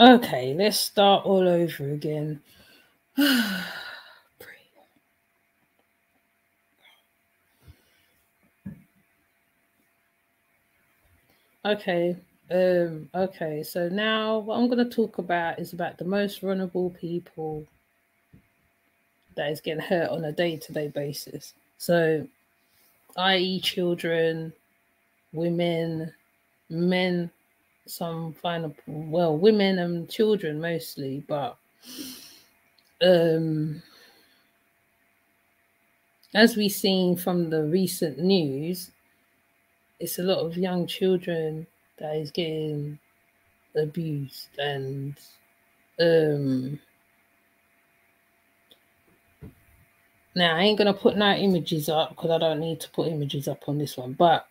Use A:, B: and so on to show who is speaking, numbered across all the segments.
A: Okay, let's start all over again. okay, um, okay, so now what I'm going to talk about is about the most vulnerable people that is getting hurt on a day to day basis. So, i.e., children, women, men, some final, well, women and children mostly, but um, as we've seen from the recent news, it's a lot of young children that is getting abused and um now I ain't gonna put no images up because I don't need to put images up on this one, but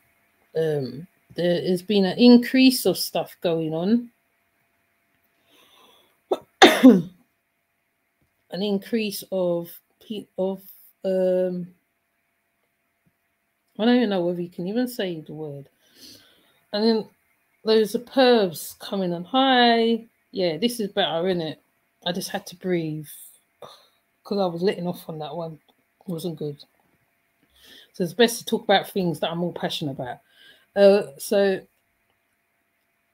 A: um there has been an increase of stuff going on. an increase of of um I don't even know whether you can even say the word. And then those are pervs coming on. Hi. Yeah, this is better, isn't it? I just had to breathe because I was letting off on that one. It wasn't good. So it's best to talk about things that I'm more passionate about. Uh, so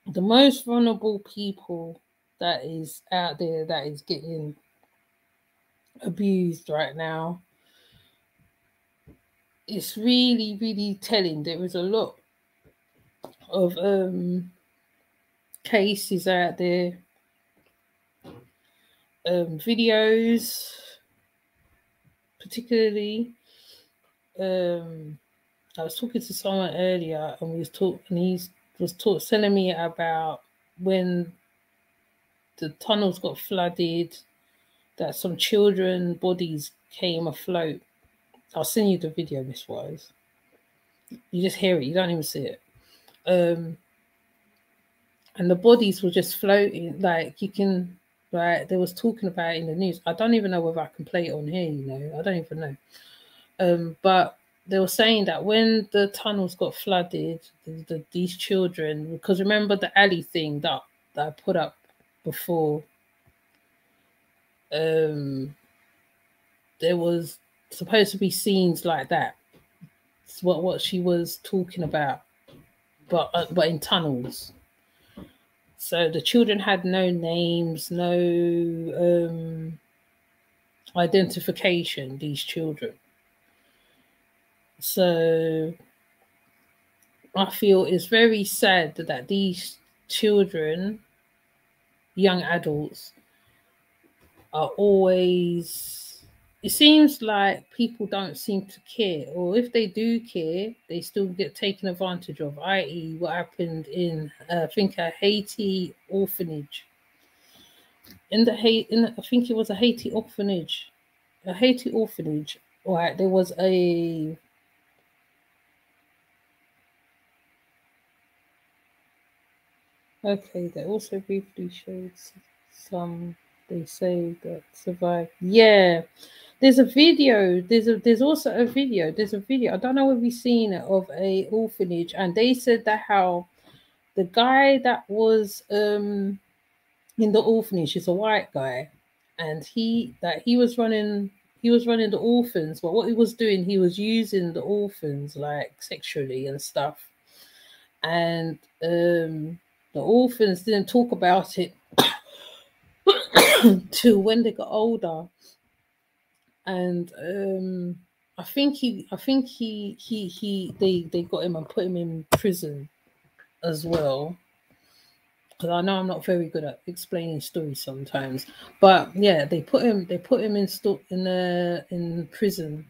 A: the most vulnerable people that is out there that is getting abused right now it's really really telling there is a lot of um, cases out there, um, videos, particularly. Um, I was talking to someone earlier, and we was talking. And he was talk, telling me about when the tunnels got flooded, that some children bodies came afloat. I'll send you the video, Miss Wise. You just hear it, you don't even see it um, and the bodies were just floating. Like you can, right? There was talking about in the news. I don't even know whether I can play it on here. You know, I don't even know. Um, but they were saying that when the tunnels got flooded, the, the, these children, because remember the alley thing that, that I put up before, um, there was supposed to be scenes like that. It's what what she was talking about but uh, but in tunnels. So the children had no names, no um, identification. These children. So I feel it's very sad that these children, young adults, are always it seems like people don't seem to care, or if they do care, they still get taken advantage of, i.e., what happened in, uh, I think, a Haiti orphanage. In the Haiti, I think it was a Haiti orphanage, a Haiti orphanage. Right, there was a Okay, they also briefly showed some they say that survived. Yeah, there's a video. There's a there's also a video. There's a video. I don't know if you've seen it of a orphanage, and they said that how the guy that was um in the orphanage is a white guy, and he that he was running he was running the orphans, but what he was doing, he was using the orphans like sexually and stuff. And um the orphans didn't talk about it to when they got older and um, I think he, I think he, he, he, they, they got him and put him in prison as well. Because I know I'm not very good at explaining stories sometimes, but yeah, they put him, they put him in sto- in the in prison.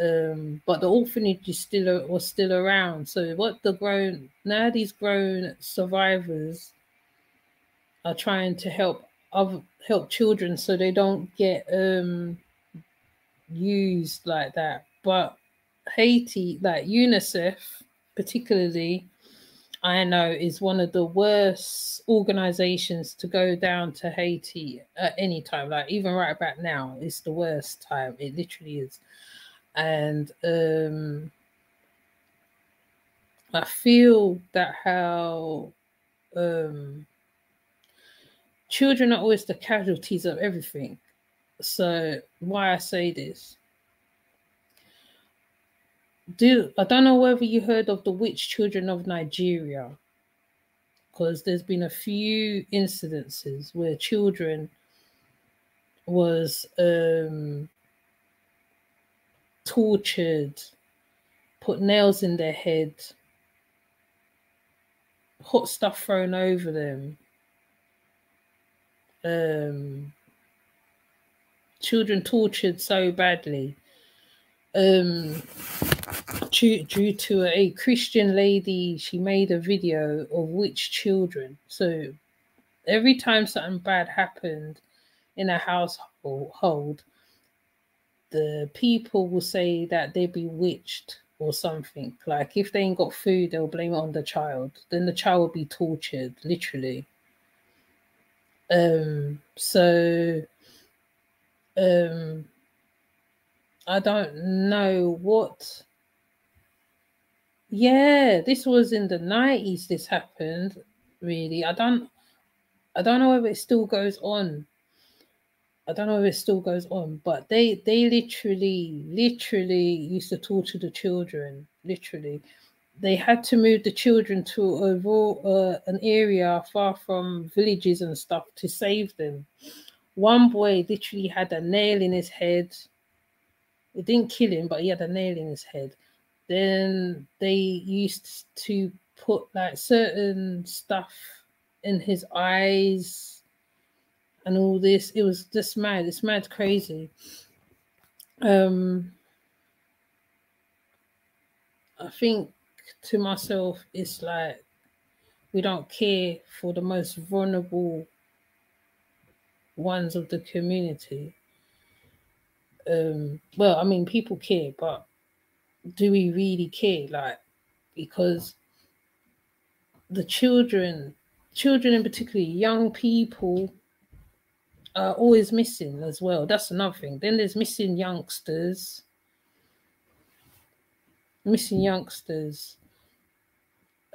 A: Um, but the orphanage is still was still around. So what the grown now these grown survivors are trying to help help children so they don't get um used like that. But Haiti, like UNICEF, particularly, I know is one of the worst organizations to go down to Haiti at any time. Like even right about now, it's the worst time. It literally is. And um I feel that how um children are always the casualties of everything. So why I say this. Do I don't know whether you heard of the witch children of Nigeria? Because there's been a few incidences where children was um tortured, put nails in their head, hot stuff thrown over them. Um, children tortured so badly um, due, due to a Christian lady. She made a video of which children. So every time something bad happened in a household, the people will say that they're bewitched or something. Like if they ain't got food, they'll blame it on the child. Then the child will be tortured, literally. Um, so um I don't know what yeah, this was in the 90s this happened, really. I don't I don't know if it still goes on. I don't know if it still goes on, but they they literally, literally used to torture the children. Literally, they had to move the children to a rural, uh, an area far from villages and stuff to save them. One boy literally had a nail in his head. It didn't kill him, but he had a nail in his head. Then they used to put like certain stuff in his eyes and all this. It was just mad. It's mad crazy. Um, I think to myself, it's like we don't care for the most vulnerable ones of the community. Um, well, I mean, people care, but do we really care? Like, because the children, children in particular, young people are always missing as well. That's another thing. Then there's missing youngsters. Missing youngsters.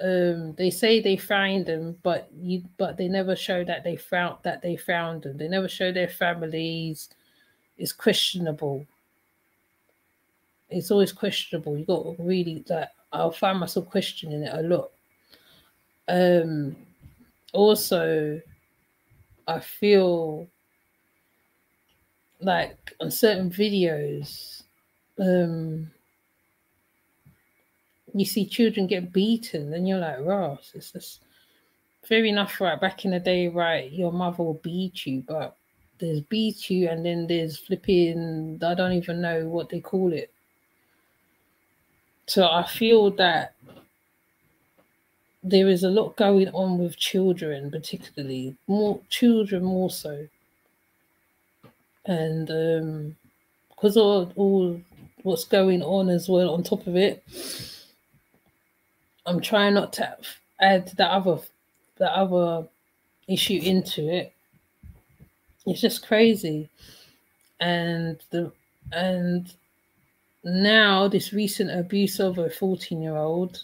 A: Um, they say they found them, but you but they never show that they found that they found them. They never show their families. It's questionable. It's always questionable. You got really that I'll find myself questioning it a lot. Um also I feel like on certain videos, um, you see children get beaten, and you're like, Ross, it's just fair enough, right? Back in the day, right, your mother will beat you, but there's beat you, and then there's flipping, I don't even know what they call it. So I feel that there is a lot going on with children, particularly more children more so and um because of all what's going on as well on top of it i'm trying not to add the other the other issue into it. It's just crazy. And the and now this recent abuse of a 14 year old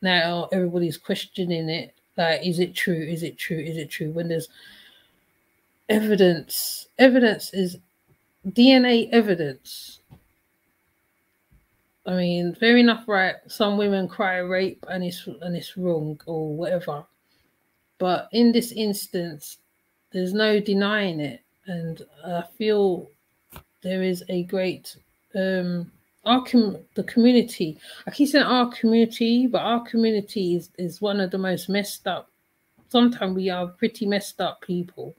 A: now everybody's questioning it. Like is it true? Is it true? Is it true? When there's evidence evidence is DNA evidence. I mean, fair enough, right? Some women cry rape and it's and it's wrong or whatever. But in this instance, there's no denying it. And I feel there is a great um our com- the community. I keep saying our community, but our community is, is one of the most messed up. Sometimes we are pretty messed up people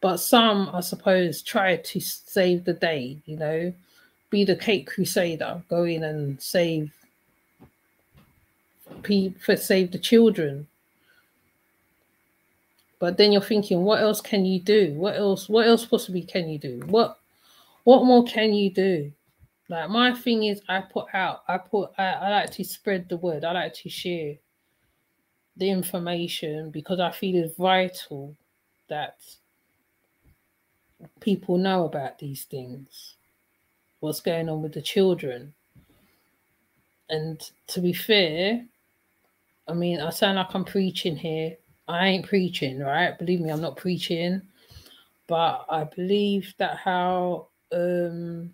A: but some, I suppose, try to save the day, you know, be the caped Crusader, go in and save people, save the children. But then you're thinking, what else can you do? What else? What else possibly can you do? What, what more can you do? Like my thing is, I put out, I put, I, I like to spread the word. I like to share the information because I feel it's vital that people know about these things, what's going on with the children. And to be fair, I mean, I sound like I'm preaching here. I ain't preaching, right? Believe me, I'm not preaching, but I believe that how um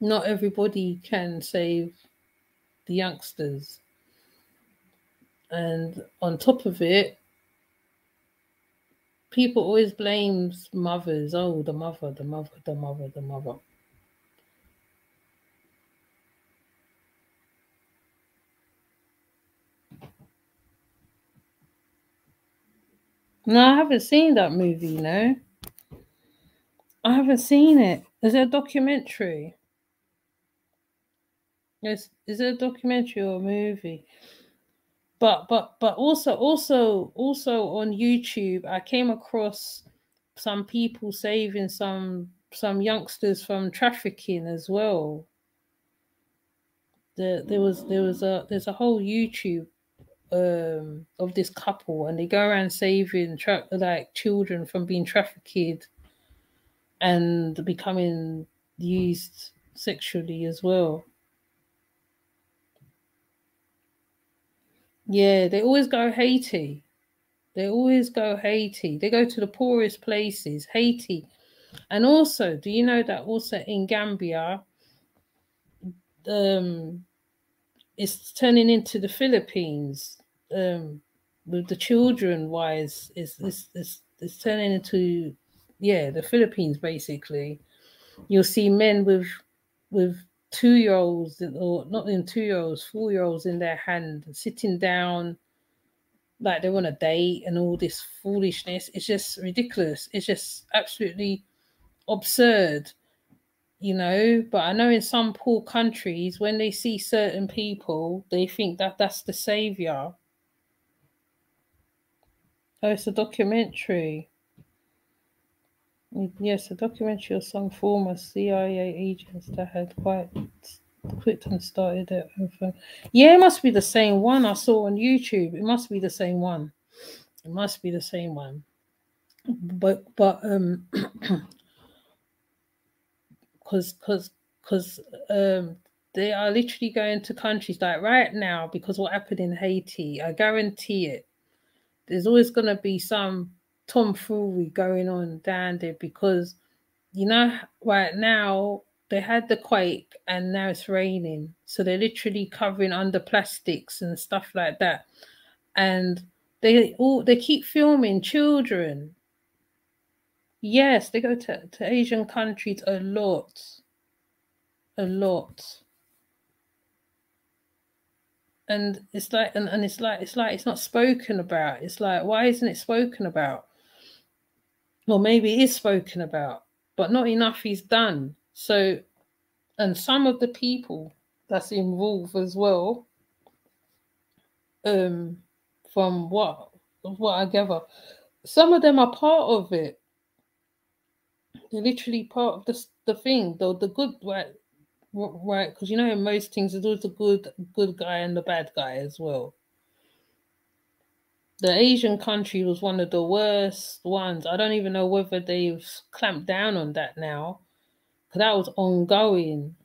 A: not everybody can save the youngsters. And on top of it, people always blames mothers. Oh, the mother, the mother, the mother, the mother. No, I haven't seen that movie, know. I haven't seen it. Is it a documentary? Yes, is it a documentary or a movie? But but but also also also on YouTube, I came across some people saving some some youngsters from trafficking as well. There, there was there was a there's a whole YouTube um of this couple and they go around saving tra- like children from being trafficked and becoming used sexually as well. Yeah, they always go Haiti. They always go Haiti. They go to the poorest places, Haiti. And also, do you know that also in Gambia, um, it's turning into the Philippines um, with the children wise. It's, it's, it's, it's turning into, yeah, the Philippines basically. You'll see men with with two year olds or not in two year olds, four year olds in their hand, sitting down like they want a date and all this foolishness. It's just ridiculous. It's just absolutely absurd, you know. But I know in some poor countries, when they see certain people, they think that that's the savior. Oh, it's a documentary. Yes, a documentary of some former CIA agents that had quite quit and started it. Yeah, it must be the same one I saw on YouTube. It must be the same one. It must be the same one. But but um because because because um they are literally going to countries like right now because what happened in Haiti, I guarantee it. There's always gonna be some tomfoolery going on down there because you know right now they had the quake and now it's raining. So they're literally covering under plastics and stuff like that. And they all they keep filming children. Yes they go to, to asian countries a lot. A lot. And it's like and, and it's like it's like it's not spoken about. It's like why isn't it spoken about well, maybe is spoken about, but not enough is done. So, and some of the people that's involved as well, um, from what what I gather, some of them are part of it. They're literally part of the the thing, though the good right, right? Because you know, in most things, there's always the good good guy and the bad guy as well the Asian country was one of the worst ones. I don't even know whether they've clamped down on that now, because that was ongoing.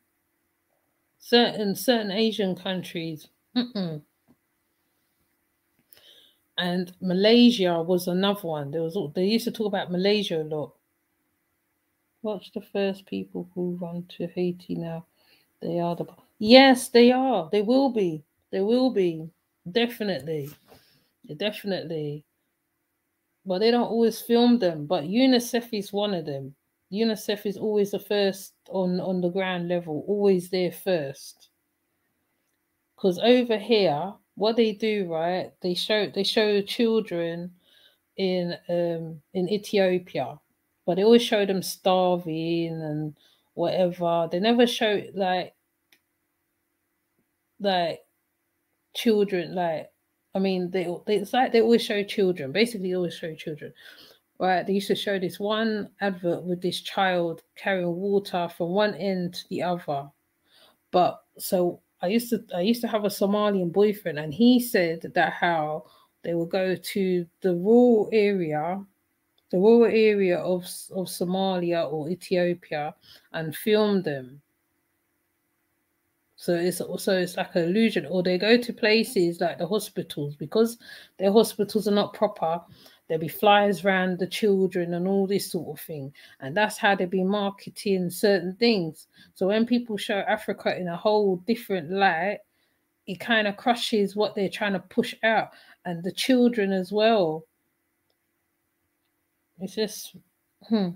A: Certain certain Asian countries, mm-mm. and Malaysia was another one. There was they used to talk about Malaysia a lot. What's the first people who run to Haiti now? They are the yes, they are. They will be. They will be definitely definitely. But they don't always film them. But UNICEF is one of them. UNICEF is always the first on on the ground level, always there first. Because over here, what they do, right? They show they show children in um in Ethiopia, but they always show them starving and whatever. They never show like like children like I mean, they, they it's like they always show children. Basically, always show children. Right? They used to show this one advert with this child carrying water from one end to the other. But so I used to I used to have a Somalian boyfriend, and he said that how they will go to the rural area, the rural area of of Somalia or Ethiopia, and film them So it's also it's like an illusion, or they go to places like the hospitals because their hospitals are not proper. There'll be flyers around the children and all this sort of thing, and that's how they be marketing certain things. So when people show Africa in a whole different light, it kind of crushes what they're trying to push out, and the children as well. It's just, hmm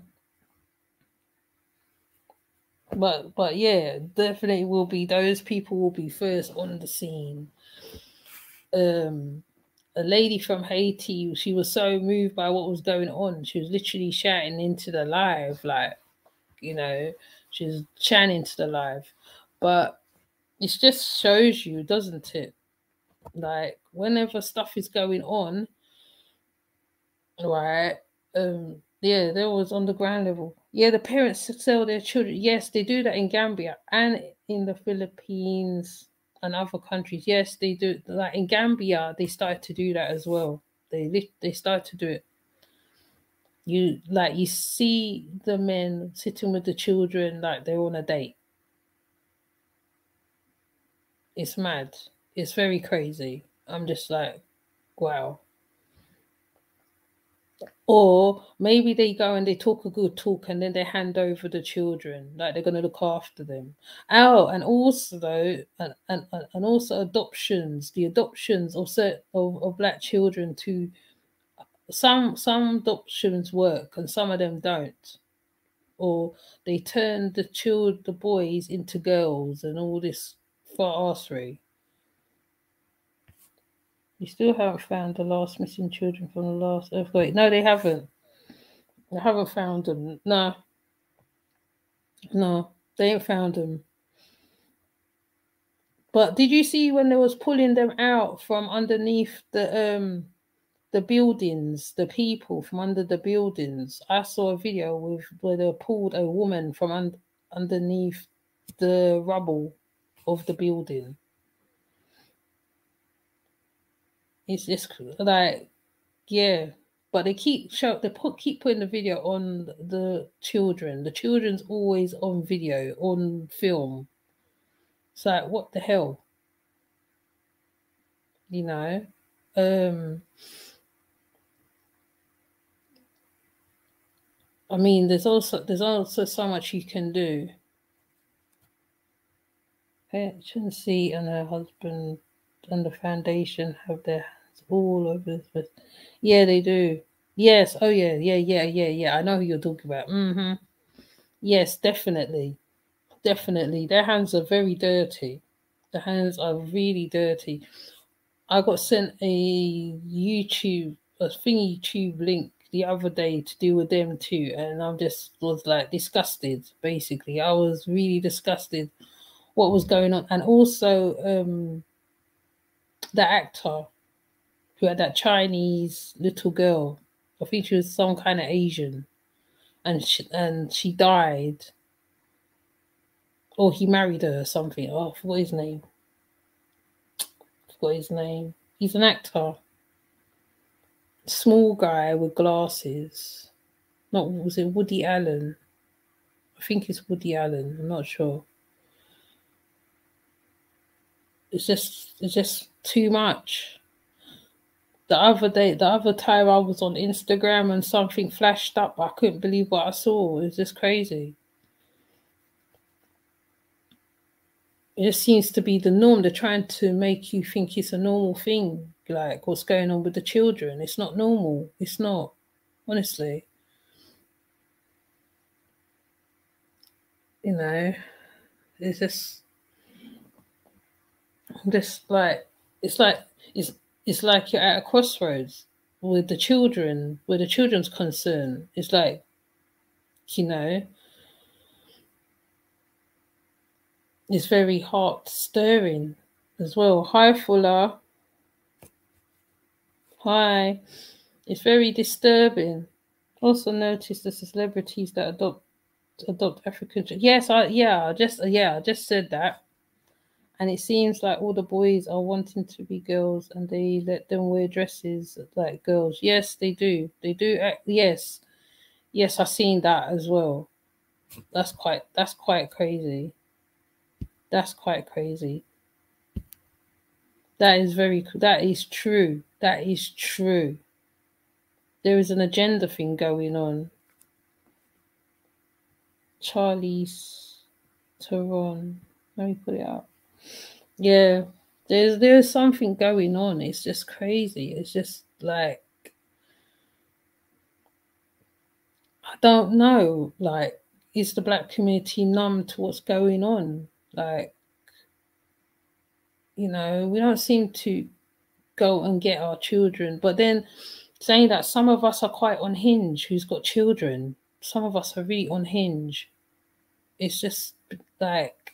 A: but but yeah, definitely will be those people will be first on the scene. Um, a lady from Haiti, she was so moved by what was going on. She was literally shouting into the live, like, you know, she was shouting into the live. But it just shows you, doesn't it? Like, whenever stuff is going on, right? Um, yeah, there was on the ground level. Yeah, the parents sell their children. Yes, they do that in Gambia and in the Philippines and other countries. Yes, they do. Like in Gambia, they started to do that as well. They they start to do it. You like you see the men sitting with the children like they're on a date. It's mad. It's very crazy. I'm just like, wow. Or maybe they go and they talk a good talk and then they hand over the children, like they're going to look after them. Oh, and also and, and, and also adoptions, the adoptions of, of of black children to uh, some some adoptions work and some of them don't. Or they turn the child the boys into girls and all this for arsery. You still haven't found the last missing children from the last earthquake. No, they haven't. They haven't found them. No. No, they ain't found them. But did you see when they was pulling them out from underneath the um the buildings, the people from under the buildings? I saw a video with where they pulled a woman from un- underneath the rubble of the building. It's just like, yeah. But they keep show they put keep putting the video on the children. The children's always on video, on film. It's like what the hell? You know? Um I mean there's also there's also so much you can do. Agency and her husband and the foundation have their all over this Yeah, they do. Yes. Oh, yeah. Yeah. Yeah. Yeah. Yeah. I know who you're talking about. Mm-hmm. Yes, definitely. Definitely. Their hands are very dirty. The hands are really dirty. I got sent a YouTube, a thingy tube link the other day to do with them too, and I just was like disgusted. Basically, I was really disgusted what was going on, and also um the actor who had that Chinese little girl. I think she was some kind of Asian, and she, and she died. Or he married her or something. Oh, I forgot his name. I forgot his name. He's an actor. Small guy with glasses. Not was it Woody Allen? I think it's Woody Allen. I'm not sure. It's just it's just too much the other day, the other time I was on Instagram and something flashed up. I couldn't believe what I saw. It was just crazy. It seems to be the norm. They're trying to make you think it's a normal thing, like what's going on with the children. It's not normal. It's not, honestly. You know, it's just, just like, it's like, it's it's like you're at a crossroads with the children, with the children's concern. It's like, you know, it's very heart stirring as well. Hi, Fuller. Hi. It's very disturbing. Also notice the celebrities that adopt adopt African. Yes, I yeah, I just yeah, I just said that and it seems like all the boys are wanting to be girls and they let them wear dresses like girls yes they do they do act yes yes i've seen that as well that's quite that's quite crazy That's quite crazy. That is very that is true. That is true. There is an agenda thing going on. Charlize Theron. Let me put it up. Yeah, there's there's something going on. It's just crazy. It's just like I don't know. Like, is the black community numb to what's going on? Like, you know, we don't seem to go and get our children. But then saying that some of us are quite unhinged who's got children, some of us are really unhinged. It's just like,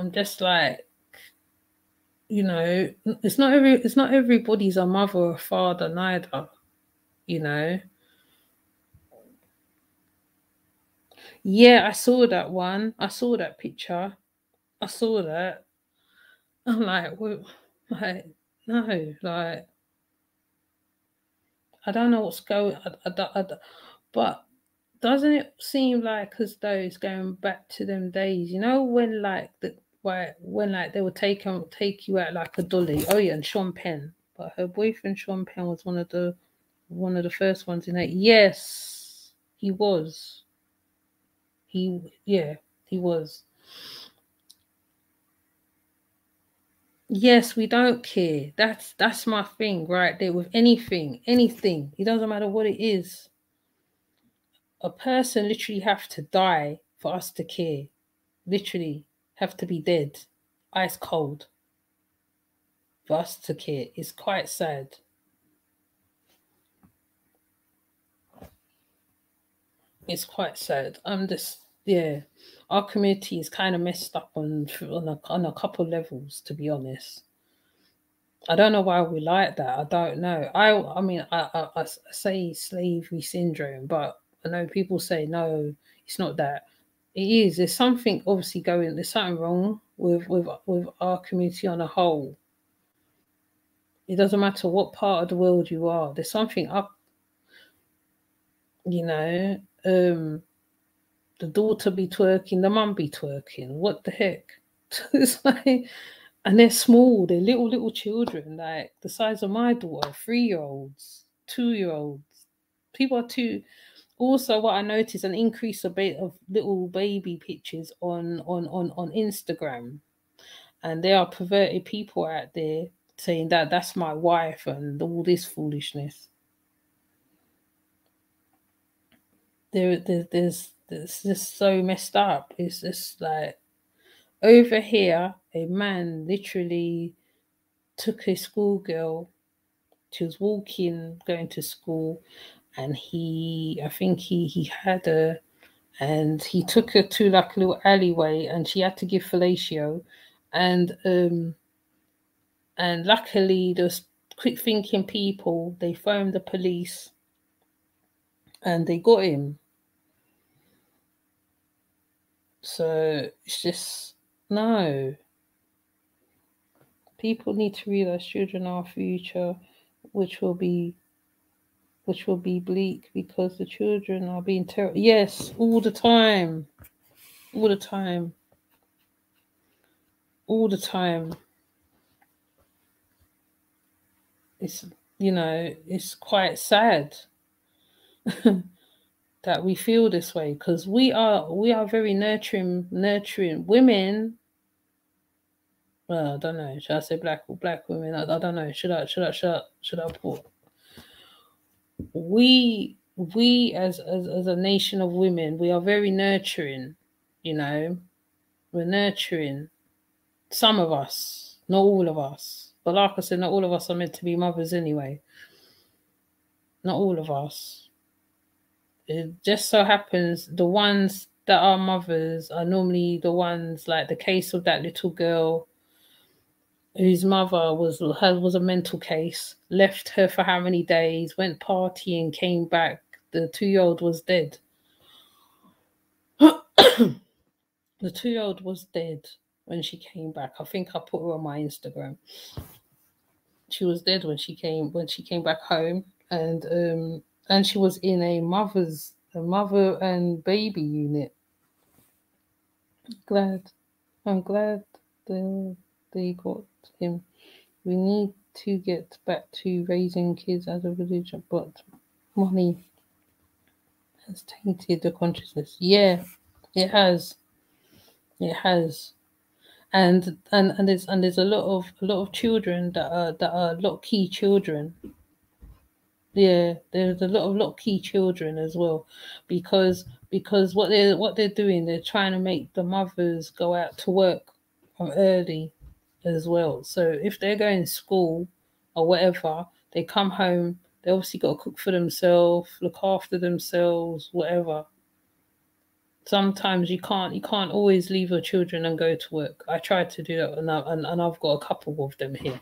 A: I'm just like, you know, it's not every it's not everybody's a mother or father neither, you know. Yeah, I saw that one. I saw that picture. I saw that. I'm like, well, like, no, like, I don't know what's going. I, I, I, but doesn't it seem like as though it's going back to them days? You know, when like the why when like they would take him take you out like a dolly. Oh yeah, and Sean Penn, but her boyfriend Sean Penn was one of the one of the first ones in that. Yes, he was. He yeah, he was. Yes, we don't care. That's that's my thing right there with anything, anything. It doesn't matter what it is. A person literally have to die for us to care. Literally have to be dead, ice cold for us to care. It's quite sad. It's quite sad. I'm just yeah our community is kind of messed up on on a, on a couple levels, to be honest. I don't know why we like that. I don't know. I I mean, I, I, I say slavery syndrome, but I know people say no, it's not that. It is. There's something obviously going. There's something wrong with with with our community on a whole. It doesn't matter what part of the world you are. There's something up. You know, um, the daughter be twerking, the mum be twerking. What the heck? it's like, and they're small, they're little, little children, like the size of my daughter, three year olds, two year olds. People are too. Also, what I noticed an increase a bit of little baby pictures on on on on Instagram, and there are perverted people out there saying that that's my wife and all this foolishness. There, there there's it's just so messed up. It's just like over here, a man literally took a schoolgirl. She was walking, going to school, and he, I think he he had her, and he took her to like a little alleyway, and she had to give fellatio, and um, and luckily those quick thinking people they phoned the police, and they got him so it's just no. People need to realize children are our future, which will be which will be bleak because the children are being terrible. Yes, all the time. All the time. All the time. It's you know, it's quite sad. that we feel this way because we are we are very nurturing nurturing women well i don't know should i say black or black women i, I don't know should i should i should i should i put we we as, as as a nation of women we are very nurturing you know? We're nurturing some of us not all of us. But like i said not all of us are meant to be mothers anyway. Not all of us. It just so happens the ones that are mothers are normally the ones like the case of that little girl whose mother was her was a mental case left her for how many days went partying came back the two-year-old was dead the two-year-old was dead when she came back i think i put her on my instagram she was dead when she came when she came back home and um and she was in a mother's a mother and baby unit. Glad. I'm glad they, they got him. We need to get back to raising kids as a religion, but money has tainted the consciousness. Yeah, it has. It has. And and and there's and there's a lot of a lot of children that are that are a lot of key children. Yeah, there's a lot of lot of key children as well, because because what they're what they're doing, they're trying to make the mothers go out to work early as well. So if they're going to school or whatever, they come home, they obviously got to cook for themselves, look after themselves, whatever. Sometimes you can't you can't always leave your children and go to work. I tried to do that, and, I, and, and I've got a couple of them here.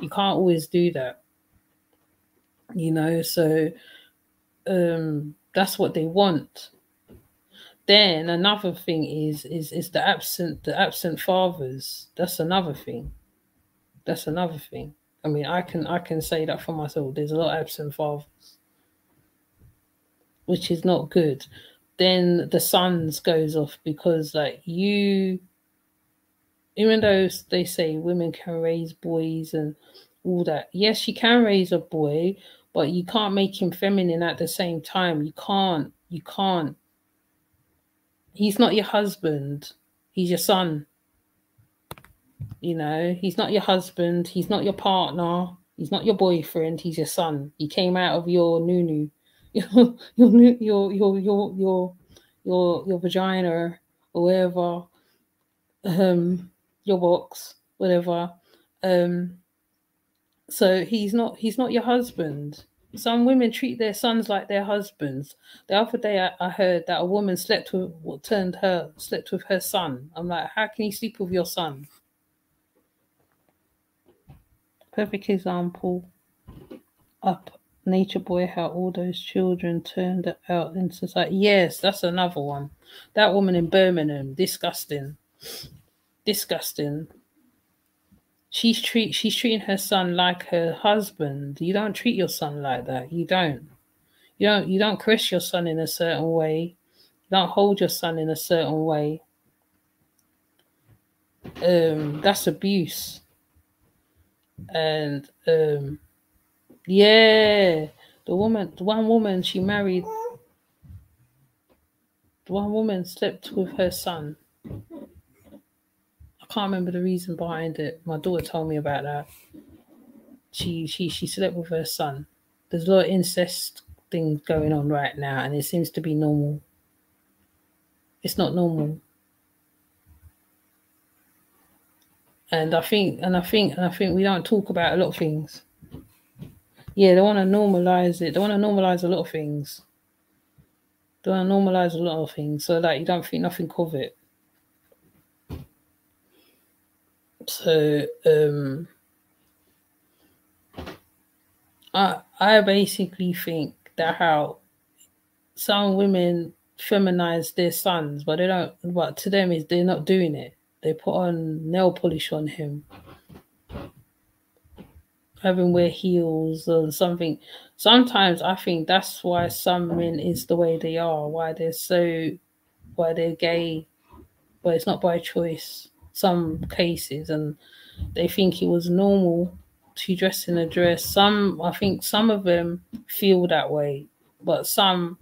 A: You can't always do that, you know. So um, that's what they want. Then another thing is is is the absent the absent fathers. That's another thing. That's another thing. I mean, I can I can say that for myself. There's a lot of absent fathers, which is not good. Then the sons goes off because like you, even though they say women can raise boys and all that, yes, you can raise a boy, but you can't make him feminine at the same time. You can't. You can't. He's not your husband. He's your son. You know, he's not your husband, he's not your partner, he's not your boyfriend, he's your son. He came out of your nunu, your your your your your your your, your vagina or whatever, um, your box, whatever. Um, so he's not he's not your husband. Some women treat their sons like their husbands. The other day I, I heard that a woman slept with what turned her slept with her son. I'm like, how can you sleep with your son? perfect example up nature boy how all those children turned out in society yes that's another one that woman in birmingham disgusting disgusting she's treat she's treating her son like her husband. You don't treat your son like that. You don't. You don't you don't caress your son in a certain way. You don't hold your son in a certain way. Um that's abuse. And um yeah the woman the one woman she married one woman slept with her son can't remember the reason behind it my daughter told me about that she she she slept with her son there's a lot of incest things going on right now and it seems to be normal it's not normal and I think and I think and I think we don't talk about a lot of things. Yeah, they want to normalize it. They want to normalize a lot of things. They want to normalize a lot of things so that you don't think nothing of it. So um I I basically think that how some women feminize their sons, but they don't but to them is they're not doing it they put on nail polish on him. Him wear heels or something. Sometimes I think that's why some men is the way they are, why they're so why they're gay, but it's not by choice. Some cases and they think it was normal to dress in a dress. Some I think some of them feel that way, but some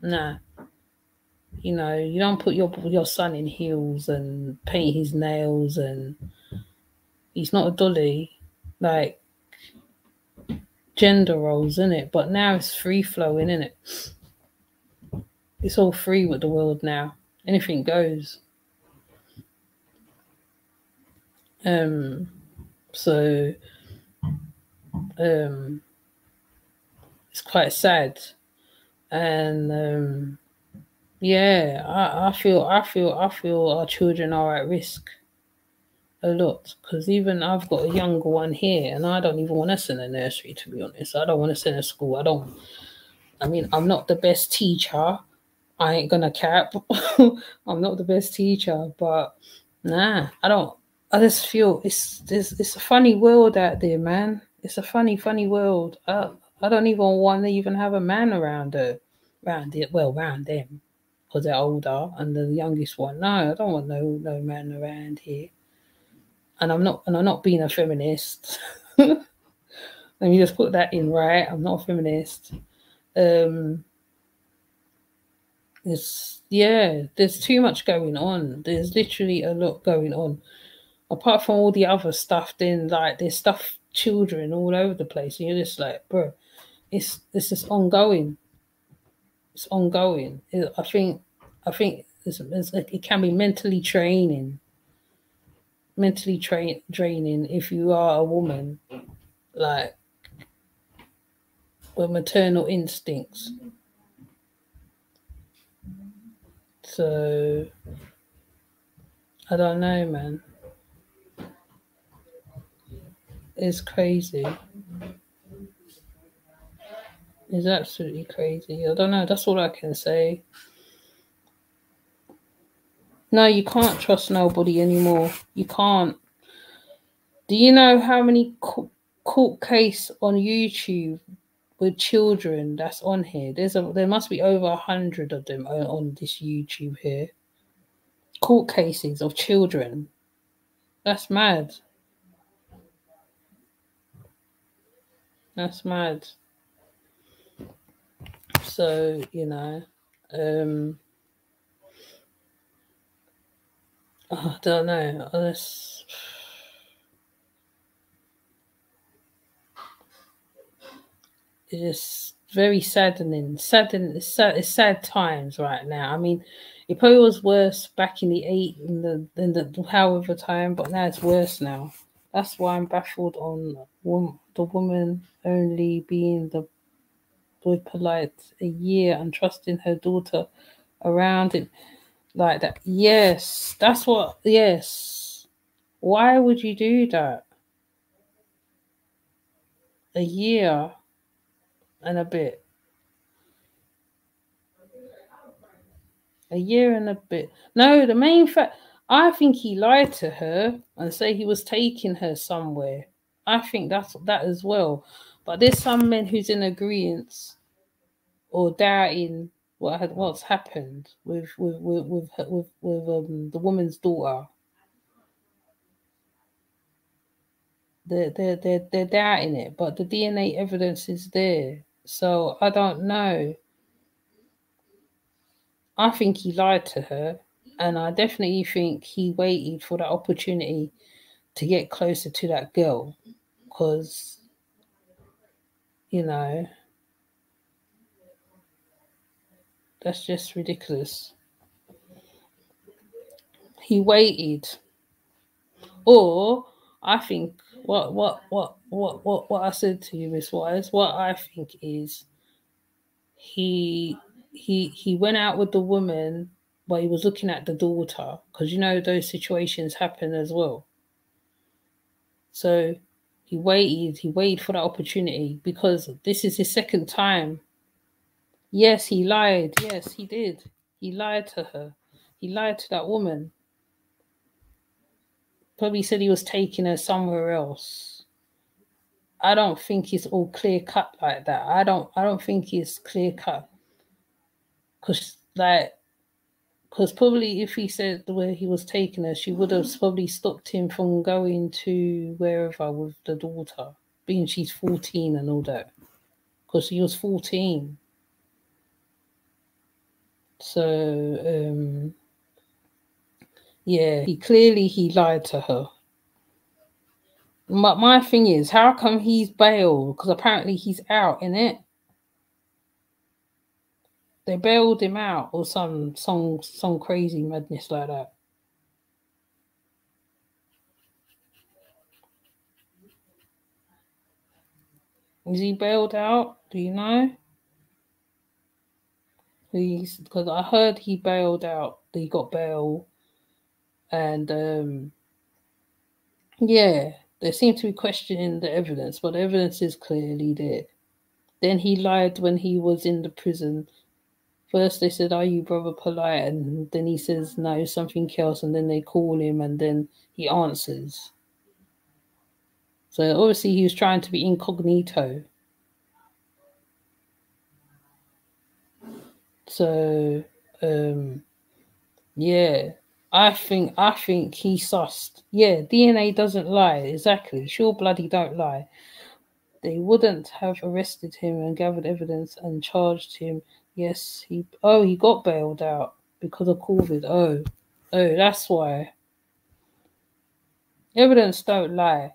A: nah you know, you don't put your your son in heels and paint his nails, and he's not a dolly. Like gender roles, in it. But now it's free flowing, in it. It's all free with the world now. Anything goes. Um. So. Um. It's quite sad, and um yeah, I, I feel I feel I feel our children are at risk a lot because even I've got a younger one here and I don't even want to send a nursery to be honest. I don't want to send a school. I don't I mean I'm not the best teacher. I ain't gonna cap. I'm not the best teacher, but nah, I don't I just feel it's it's it's a funny world out there, man. It's a funny, funny world. I, I don't even want to even have a man around her, around it. Well, around them. because they're older, and the youngest one, no, I don't want no no man around here. And I'm not, and I'm not being a feminist. Let me just put that in right. I'm not a feminist. Um, it's yeah, there's too much going on. There's literally a lot going on. Apart from all the other stuff, then like there's stuff children all over the place, and you're just like, bro, it's it's just ongoing. It's ongoing. It, I think I think it's, it's, it can be mentally training, mentally train draining if you are a woman, like with maternal instincts. So I don't know, man. It's crazy. Is absolutely crazy. I don't know. That's all I can say. No, you can't trust nobody anymore. You can't. Do you know how many court case on YouTube with children that's on here. There's a there must be over a hundred of them on this YouTube here. Court cases of children. That's mad. That's mad. So, you know, um I don't know. This it's very saddening. Saddening. It's sad, it's sad times right now. I mean, it probably was worse back in the eight in the in the however time, but now it's worse now. That's why I'm baffled on the woman only being the boy polite a year and trusting her daughter around it like that. Yes, that's what. Yes. Why would you do that? A year and a bit. A year and a bit. No, the main fact, I think he lied to her and say he was taking her somewhere. I think that's that as well. But there's some men who's in agreement or doubting what had what's happened with with with with with, with um, the woman's daughter. They're, they're, they're, they're doubting it, but the DNA evidence is there. So I don't know. I think he lied to her, and I definitely think he waited for that opportunity to get closer to that girl because, you know, that's just ridiculous. He waited, or I think what what what what what what I said to you, Miss Wise, what I think is he he he went out with the woman while he was looking at the daughter because you know those situations happen as well. So he waited, he waited for that opportunity because this is his second time. Yes, he lied. Yes, he did. He lied to her. He lied to that woman probably said he was taking her somewhere else. I don't think it's all clear cut like that. I don't. I don't think it's clear cut. Cause like, cause probably if he said where he was taking her, she would have probably stopped him from going to wherever with the daughter, being she's fourteen and all that. Cause he was fourteen. So um yeah, he clearly he lied to her. But my thing is, how come he's bailed? Because apparently he's out in it. They bailed him out or some some some crazy madness like that. Is he bailed out? Do you know? He's because I heard he bailed out. He got bail and um, yeah, they seem to be questioning the evidence, but the evidence is clearly there. Then he lied when he was in the prison. First they said, Are you brother polite? And then he says, No, something else. And then they call him and then he answers. So obviously he was trying to be incognito. So um, yeah, I think I think he sussed. Yeah, DNA doesn't lie. Exactly. Sure, bloody don't lie. They wouldn't have arrested him and gathered evidence and charged him. Yes, he. Oh, he got bailed out because of COVID. Oh, oh, that's why. Evidence don't lie.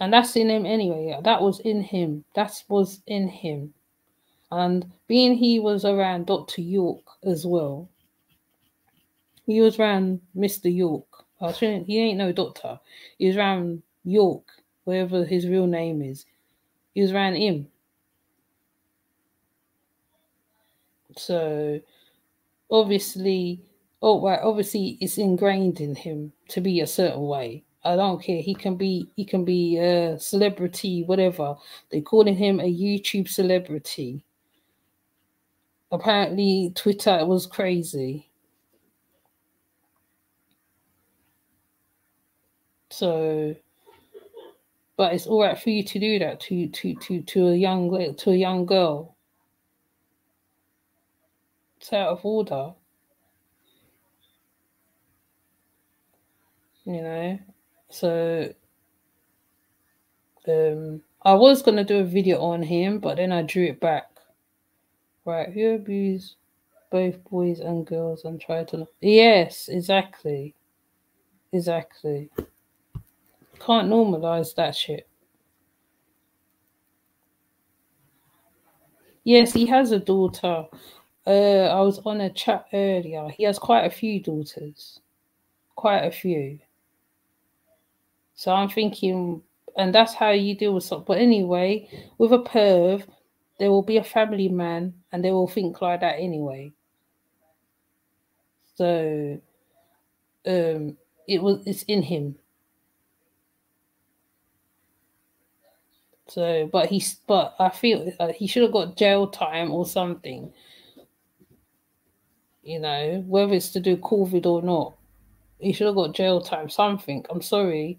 A: And that's in him anyway. That was in him. That was in him. And being he was around Dr. York as well, he was around Mr. York. I he ain't no doctor. He was around York, whatever his real name is. He was around him. So obviously, oh right, obviously it's ingrained in him to be a certain way. I don't care. He can be he can be a celebrity, whatever. They're calling him a YouTube celebrity. Apparently, Twitter was crazy. So, but it's all right for you to do that to to to to a young to a young girl. It's out of order. You know, so um, I was gonna do a video on him, but then I drew it back. Right, who abused both boys and girls and tried to? Yes, exactly, exactly. Can't normalize that shit. Yes, he has a daughter. Uh, I was on a chat earlier. He has quite a few daughters, quite a few. So I'm thinking, and that's how you deal with something. But anyway, with a perv, there will be a family man, and they will think like that anyway. So, um, it was it's in him. So, but he's but I feel uh, he should have got jail time or something. You know, whether it's to do COVID or not, he should have got jail time. Something. I'm sorry,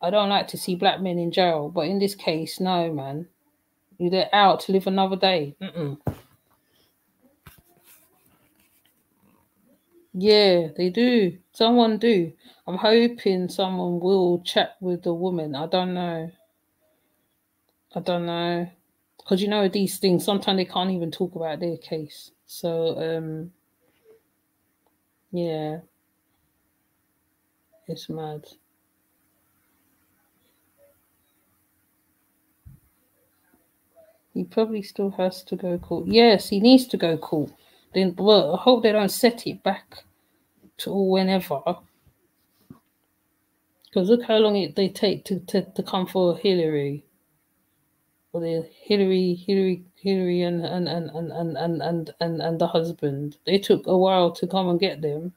A: I don't like to see black men in jail, but in this case, no, man. You're out to live another day. Mm-mm. Yeah, they do. Someone do. I'm hoping someone will chat with the woman. I don't know. I don't know. Because you know these things, sometimes they can't even talk about their case. So um yeah. It's mad. He probably still has to go court. Yes, he needs to go court. Then, well, I hope they don't set it back to whenever. Because look how long it they take to, to, to come for Hillary. The Hillary, Hillary, Hillary, and and and and and and and, and, the husband. They took a while to come and get them.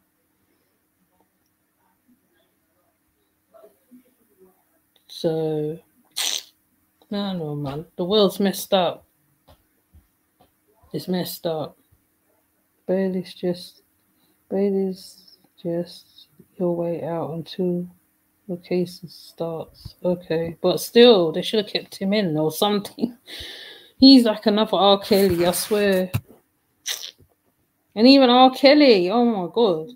A: So no, no, man. The world's messed up. It's messed up. Bailey's just, Bailey's just your way out until the case starts. Okay, but still, they should have kept him in or something. He's like another R. Kelly, I swear. And even R. Kelly, oh my god,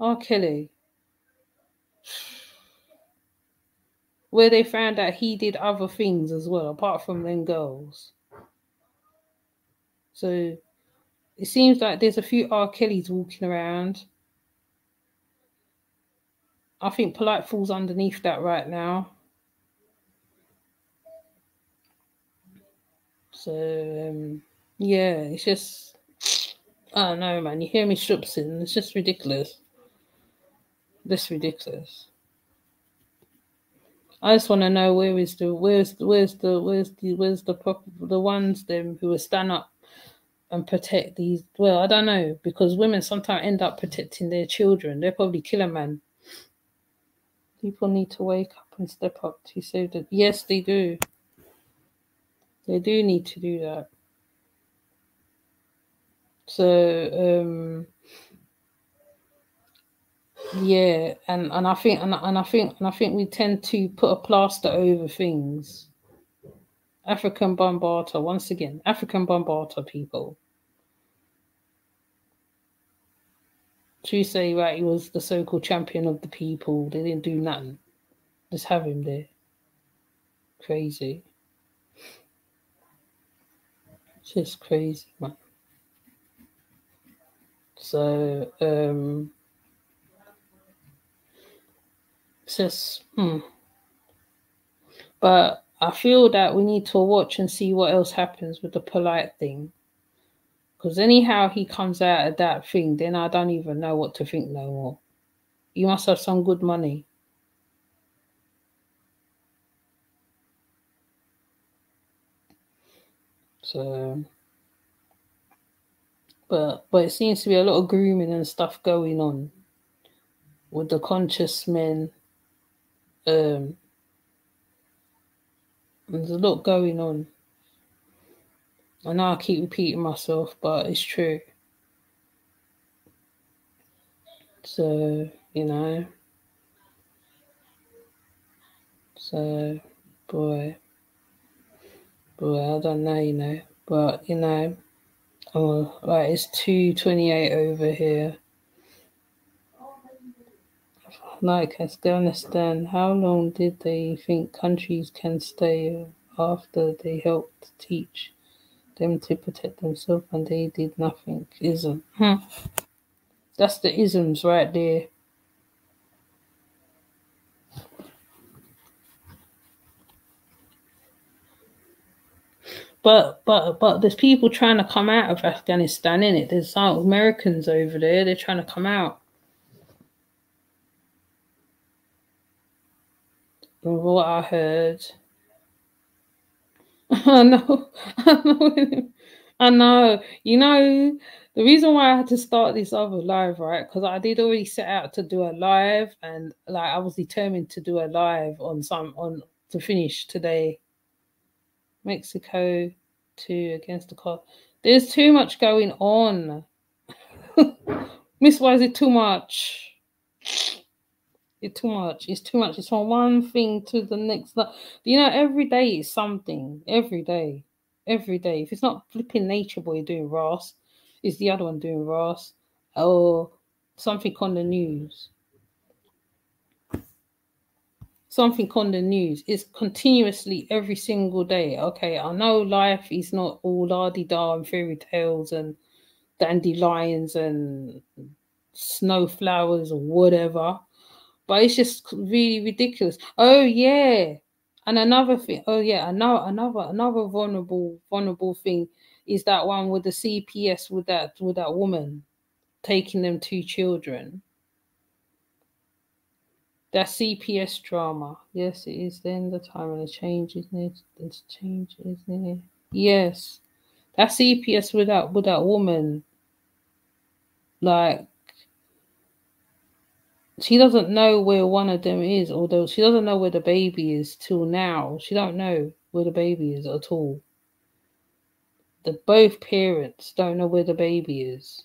A: R. Kelly. where they found out he did other things as well, apart from them girls. So it seems like there's a few R. Kellys walking around. I think Polite falls underneath that right now. So um, yeah, it's just I don't know, man. You hear me stripsing, it's just ridiculous. This ridiculous. I just want to know where is the where's the where's the where's the where's the proper the ones them who will stand up and protect these. Well, I don't know because women sometimes end up protecting their children. They're probably killer man. People need to wake up and step up to save them. Yes, they do. They do need to do that. So um yeah, and and I think and, and I think and I think we tend to put a plaster over things, Afrika Bambaataa, once again, Afrika Bambaataa people. To say, right, he was the so called champion of the people. They didn't do nothing. Just have him there. Crazy. Just crazy, man. So, um, it's just, hmm. But I feel that we need to watch and see what else happens with the polite thing. Because anyhow he comes out of that thing, then I don't even know what to think no more. You must have some good money. So, but but it seems to be a lot of grooming and stuff going on with the conscious men. Um, there's a lot going on. I know I keep repeating myself, but it's true. So, you know. So, boy. Boy, I don't know, you know. But, you know. Oh, right, it's 228 over here. Like, I still understand how long did they think countries can stay after they helped teach them to protect themselves and they did nothing? Ism. Hmm. That's the isms right there. But but but there's people trying to come out of Afghanistan in it. There's some Americans over there. They're trying to come out. From what I heard. I know. I know. You know, the reason why I had to start this other live, right? Because I did already set out to do a live, and like I was determined to do a live on some on to finish today. Mexico two against the car. There's too much going on. Miss, why is it too much? It's too much. It's too much. It's from one thing to the next. You know, every day is something. Every day. Every day. If it's not flipping nature boy doing Ross, it's the other one doing Ross. Or something on the news. Something on the news. It's continuously every single day. Okay, I know life is not all lardy da and fairy tales and dandelions and snow flowers or whatever but it's just really ridiculous. Oh yeah, and another thing. Oh yeah, another another another vulnerable vulnerable thing is that one with the CPS with that with that woman taking them two children. That CPS drama. Yes, it is then the time and the change, isn't? It's change, isn't it? Yes. That CPS with that with that woman. Like she doesn't know where one of them is, although she doesn't know where the baby is till now. She don't know where the baby is at all. The both parents don't know where the baby is.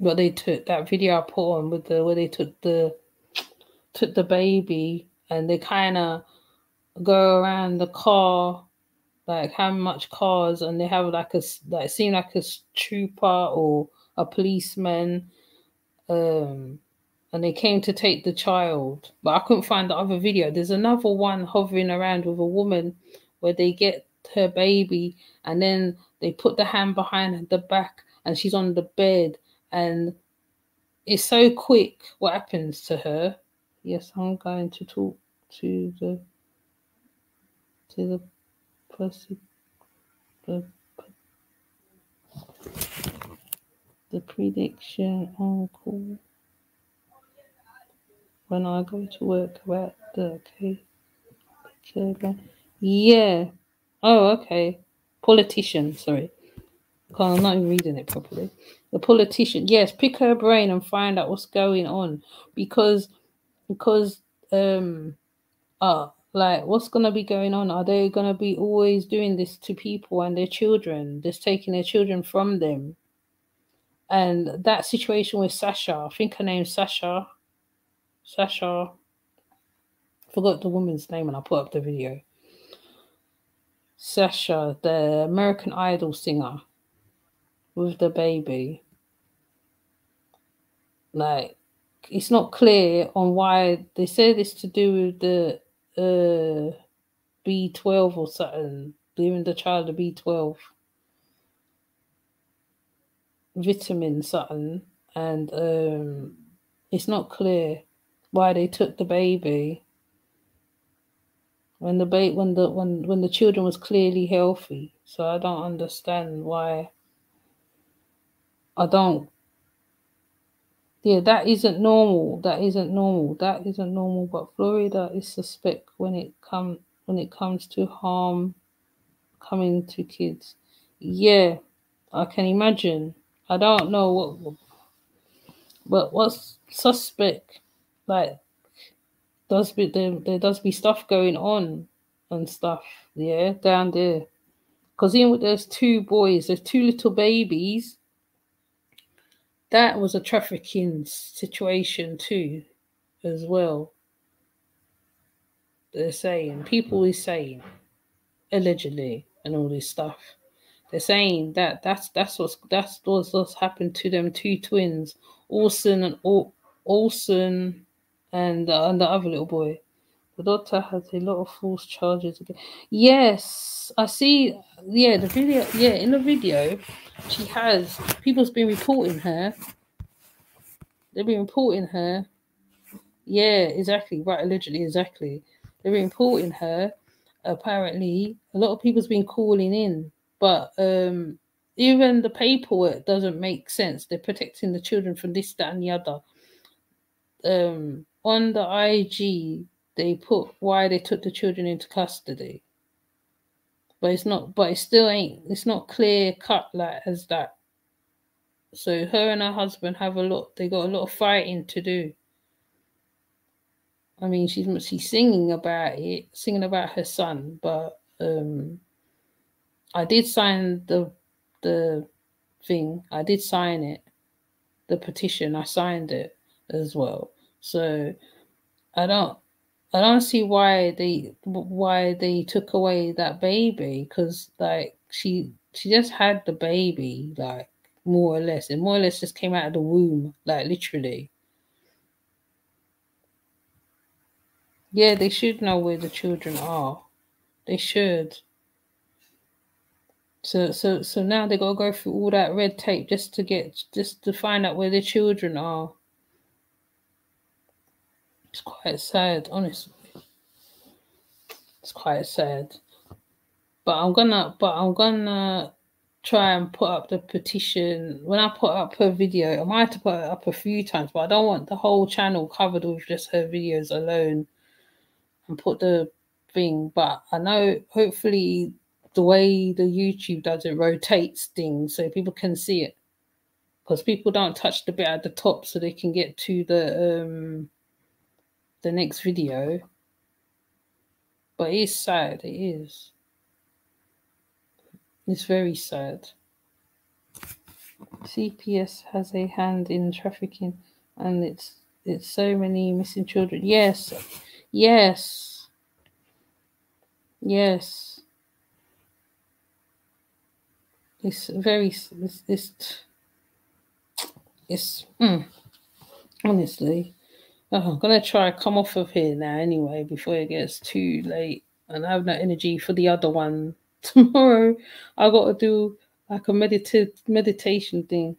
A: But they took that video I put on with the where they took the took the baby and they kind of go around the car like how much cars and they have like a like seem like a trooper or a policeman um, and they came to take the child, but I couldn't find the other video. There's another one hovering around with a woman where they get her baby and then they put the hand behind the back and she's on the bed and it's so quick what happens to her. Yes, I'm going to talk to the to the person the the prediction uncle when I go to work about the okay. Yeah. Oh, okay. Politician, sorry. I'm not even reading it properly. The politician, yes, pick her brain and find out what's going on because because um uh like what's gonna be going on? Are they gonna be always doing this to people and their children, just taking their children from them? And that situation with Sasha, I think her name's Sasha. Sasha. Forgot the woman's name and I put up the video. Sasha, the American Idol singer, with the baby. Like, it's not clear on why they say this to do with the uh, B12 or something, giving the child a B12 vitamin something, and um, it's not clear why they took the baby when the ba- when the when when the children was clearly healthy. So I don't understand why. I don't. Yeah, that isn't normal. That isn't normal. That isn't normal. But Florida is suspect when it come when it comes to harm coming to kids. Yeah, I can imagine. I don't know what, but what's suspect? Like does be there, there does be stuff going on and stuff, yeah, down there. Because even with there's two boys, there's two little babies. That was a trafficking situation too, as well. They're saying people is saying allegedly and all this stuff. They're saying that that's that's what's that's what's, what's happened to them two twins, Olsen and Olsen and uh, and the other little boy. The doctor has a lot of false charges again. Yes, I see. Yeah, the video. Yeah, in the video, she has people's been reporting her. They've been reporting her. Yeah, exactly. Right, allegedly, exactly. They've been reporting her. Apparently, a lot of people's been calling in, but um, even the paperwork doesn't make sense. They're protecting the children from this, that, and the other. Um, on the IG, they put why they took the children into custody. But it's not, but it still ain't, it's not clear cut like as that. So her and her husband have a lot, they got a lot of fighting to do. I mean, she's she's singing about it, singing about her son, but um, I did sign the the thing. I did sign it, the petition. I signed it as well. So I don't I don't see why they why they took away that baby because like she she just had the baby like more or less and more or less just came out of the womb like literally yeah they should know where the children are they should so so so now they gotta go through all that red tape just to get just to find out where the children are it's quite sad, honestly. It's quite sad. But I'm gonna but I'm gonna try and put up the petition. When I put up her video, I might have to put it up a few times, but I don't want the whole channel covered with just her videos alone and put the thing. But I know hopefully the way the YouTube does it rotates things so people can see it. Because people don't touch the bit at the top so they can get to the um the next video. But it's sad, it is. It's very sad. CPS has a hand in trafficking and it's it's so many missing children. Yes. Yes. Yes. It's very it's it's, it's mm, honestly Oh, I'm gonna try to come off of here now anyway before it gets too late, and I have no energy for the other one tomorrow. I got to do like a meditative meditation thing.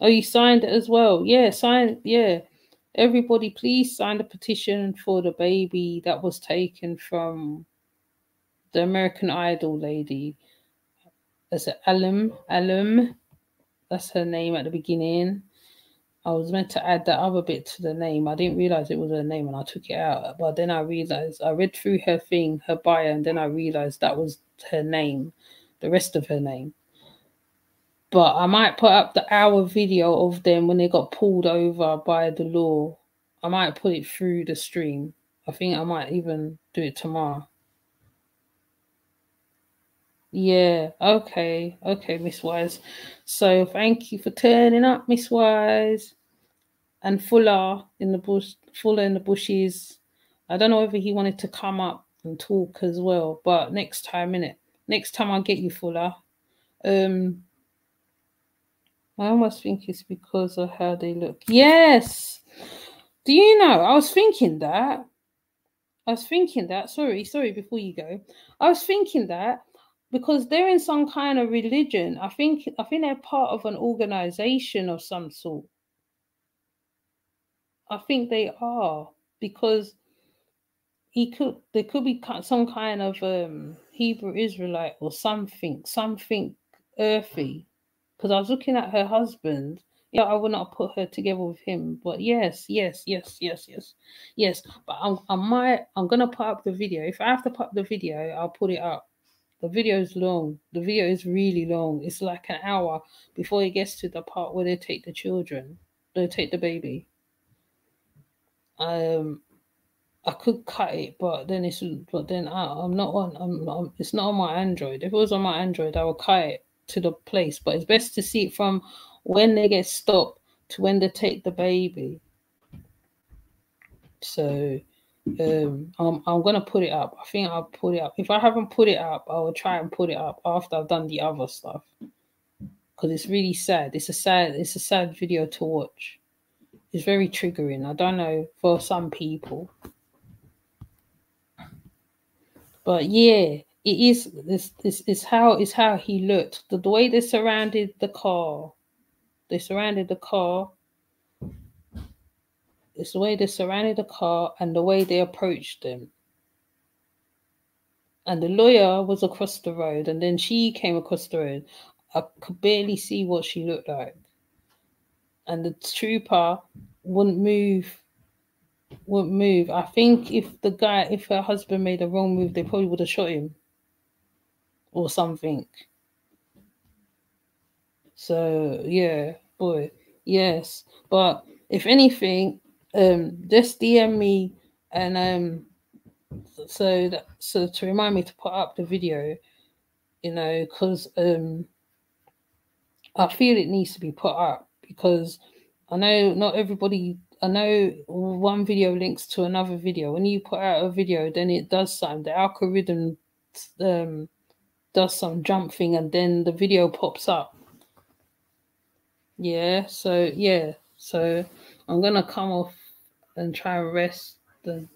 A: Oh, you signed it as well? Yeah, sign. Yeah, everybody, please sign the petition for the baby that was taken from the American Idol lady. That's Alum. Alum. That's her name at the beginning. I was meant to add that other bit to the name. I didn't realize it was her name and I took it out. But then I realized I read through her thing, her bio, and then I realized that was her name, the rest of her name. But I might put up the hour video of them when they got pulled over by the law. I might put it through the stream. I think I might even do it tomorrow. Yeah, okay, okay, Miss Wise. So thank you for turning up, Miss Wise. And Fuller in the bush, Fuller in the bushes. I don't know if he wanted to come up and talk as well, but next time, in it, Next time I'll get you fuller. Um, I almost think it's because of how they look. Yes. Do you know? I was thinking that. I was thinking that. Sorry, sorry, before you go. I was thinking that because they're in some kind of religion. I think I think they're part of an organization of some sort. I think they are because he could there could be some kind of um Hebrew Israelite or something, something earthy. Because I was looking at her husband. Yeah, I would not put her together with him. But yes, yes, yes, yes, yes, yes. But I'm, I might, I'm gonna put up the video. If I have to put up the video, I'll put it up. The video is long. The video is really long. It's like an hour before it gets to the part where they take the children. They take the baby. Um, I could cut it, but then it's but then I, am not on. I'm, I'm, it's not on my Android. If it was on my Android, I would cut it to the place. But it's best to see it from when they get stopped to when they take the baby. So um, I'm I'm gonna put it up. I think I'll put it up. If I haven't put it up, I will try and put it up after I've done the other stuff. Because it's really sad. It's a sad. It's a sad video to watch. It's very triggering. I don't know for some people. But yeah, it is this this is how is how he looked. The, the way they surrounded the car. They surrounded the car. It's the way they surrounded the car and the way they approached them. And the lawyer was across the road, and then she came across the road. I could barely see what she looked like. And the trooper wouldn't move wouldn't move. I think if the guy, if her husband made a wrong move, they probably would have shot him or something. So yeah, boy, yes. But if anything, um, just DM me and um, so that so to remind me to put up the video, you know, because um, I feel it needs to be put up because I know not everybody I know one video links to another video. When you put out a video, then it does something. The algorithm um, does some jump thing, and then the video pops up. Yeah. So yeah. So I'm gonna come off and try and rest. The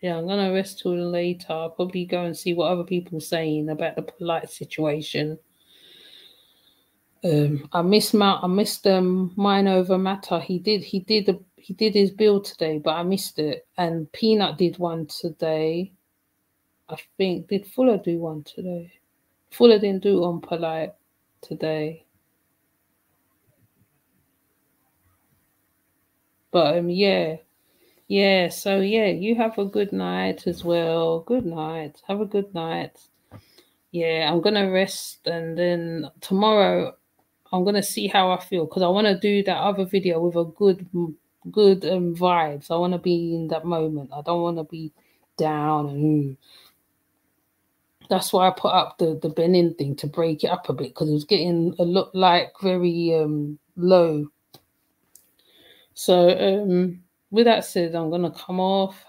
A: yeah, I'm gonna rest till later. I'll probably go and see what other people are saying about the polite situation. Um, I missed Mount. I missed um mine over matter. He did. He did. A, he did his build today, but I missed it. And Peanut did one today. I think did Fuller do one today? Fuller didn't do on polite today. But um, yeah, yeah. So yeah, you have a good night as well. Good night. Have a good night. Yeah, I'm gonna rest, and then tomorrow I'm gonna see how I feel because I want to do that other video with a good, good um, vibes. I want to be in that moment. I don't want to be down and. That's why I put up the the Benin thing to break it up a bit because it was getting a look like very um low. So um with that said, I'm gonna come off.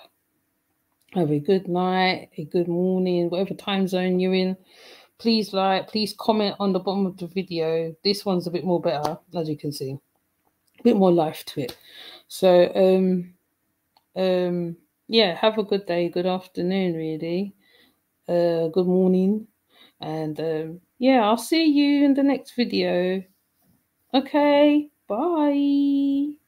A: Have a good night, a good morning, whatever time zone you're in. Please like please comment on the bottom of the video. This one's a bit more better as you can see. A bit more life to it. So um um yeah have a good day good afternoon really. Uh good morning. And um yeah i'll see you in the next video. Okay bye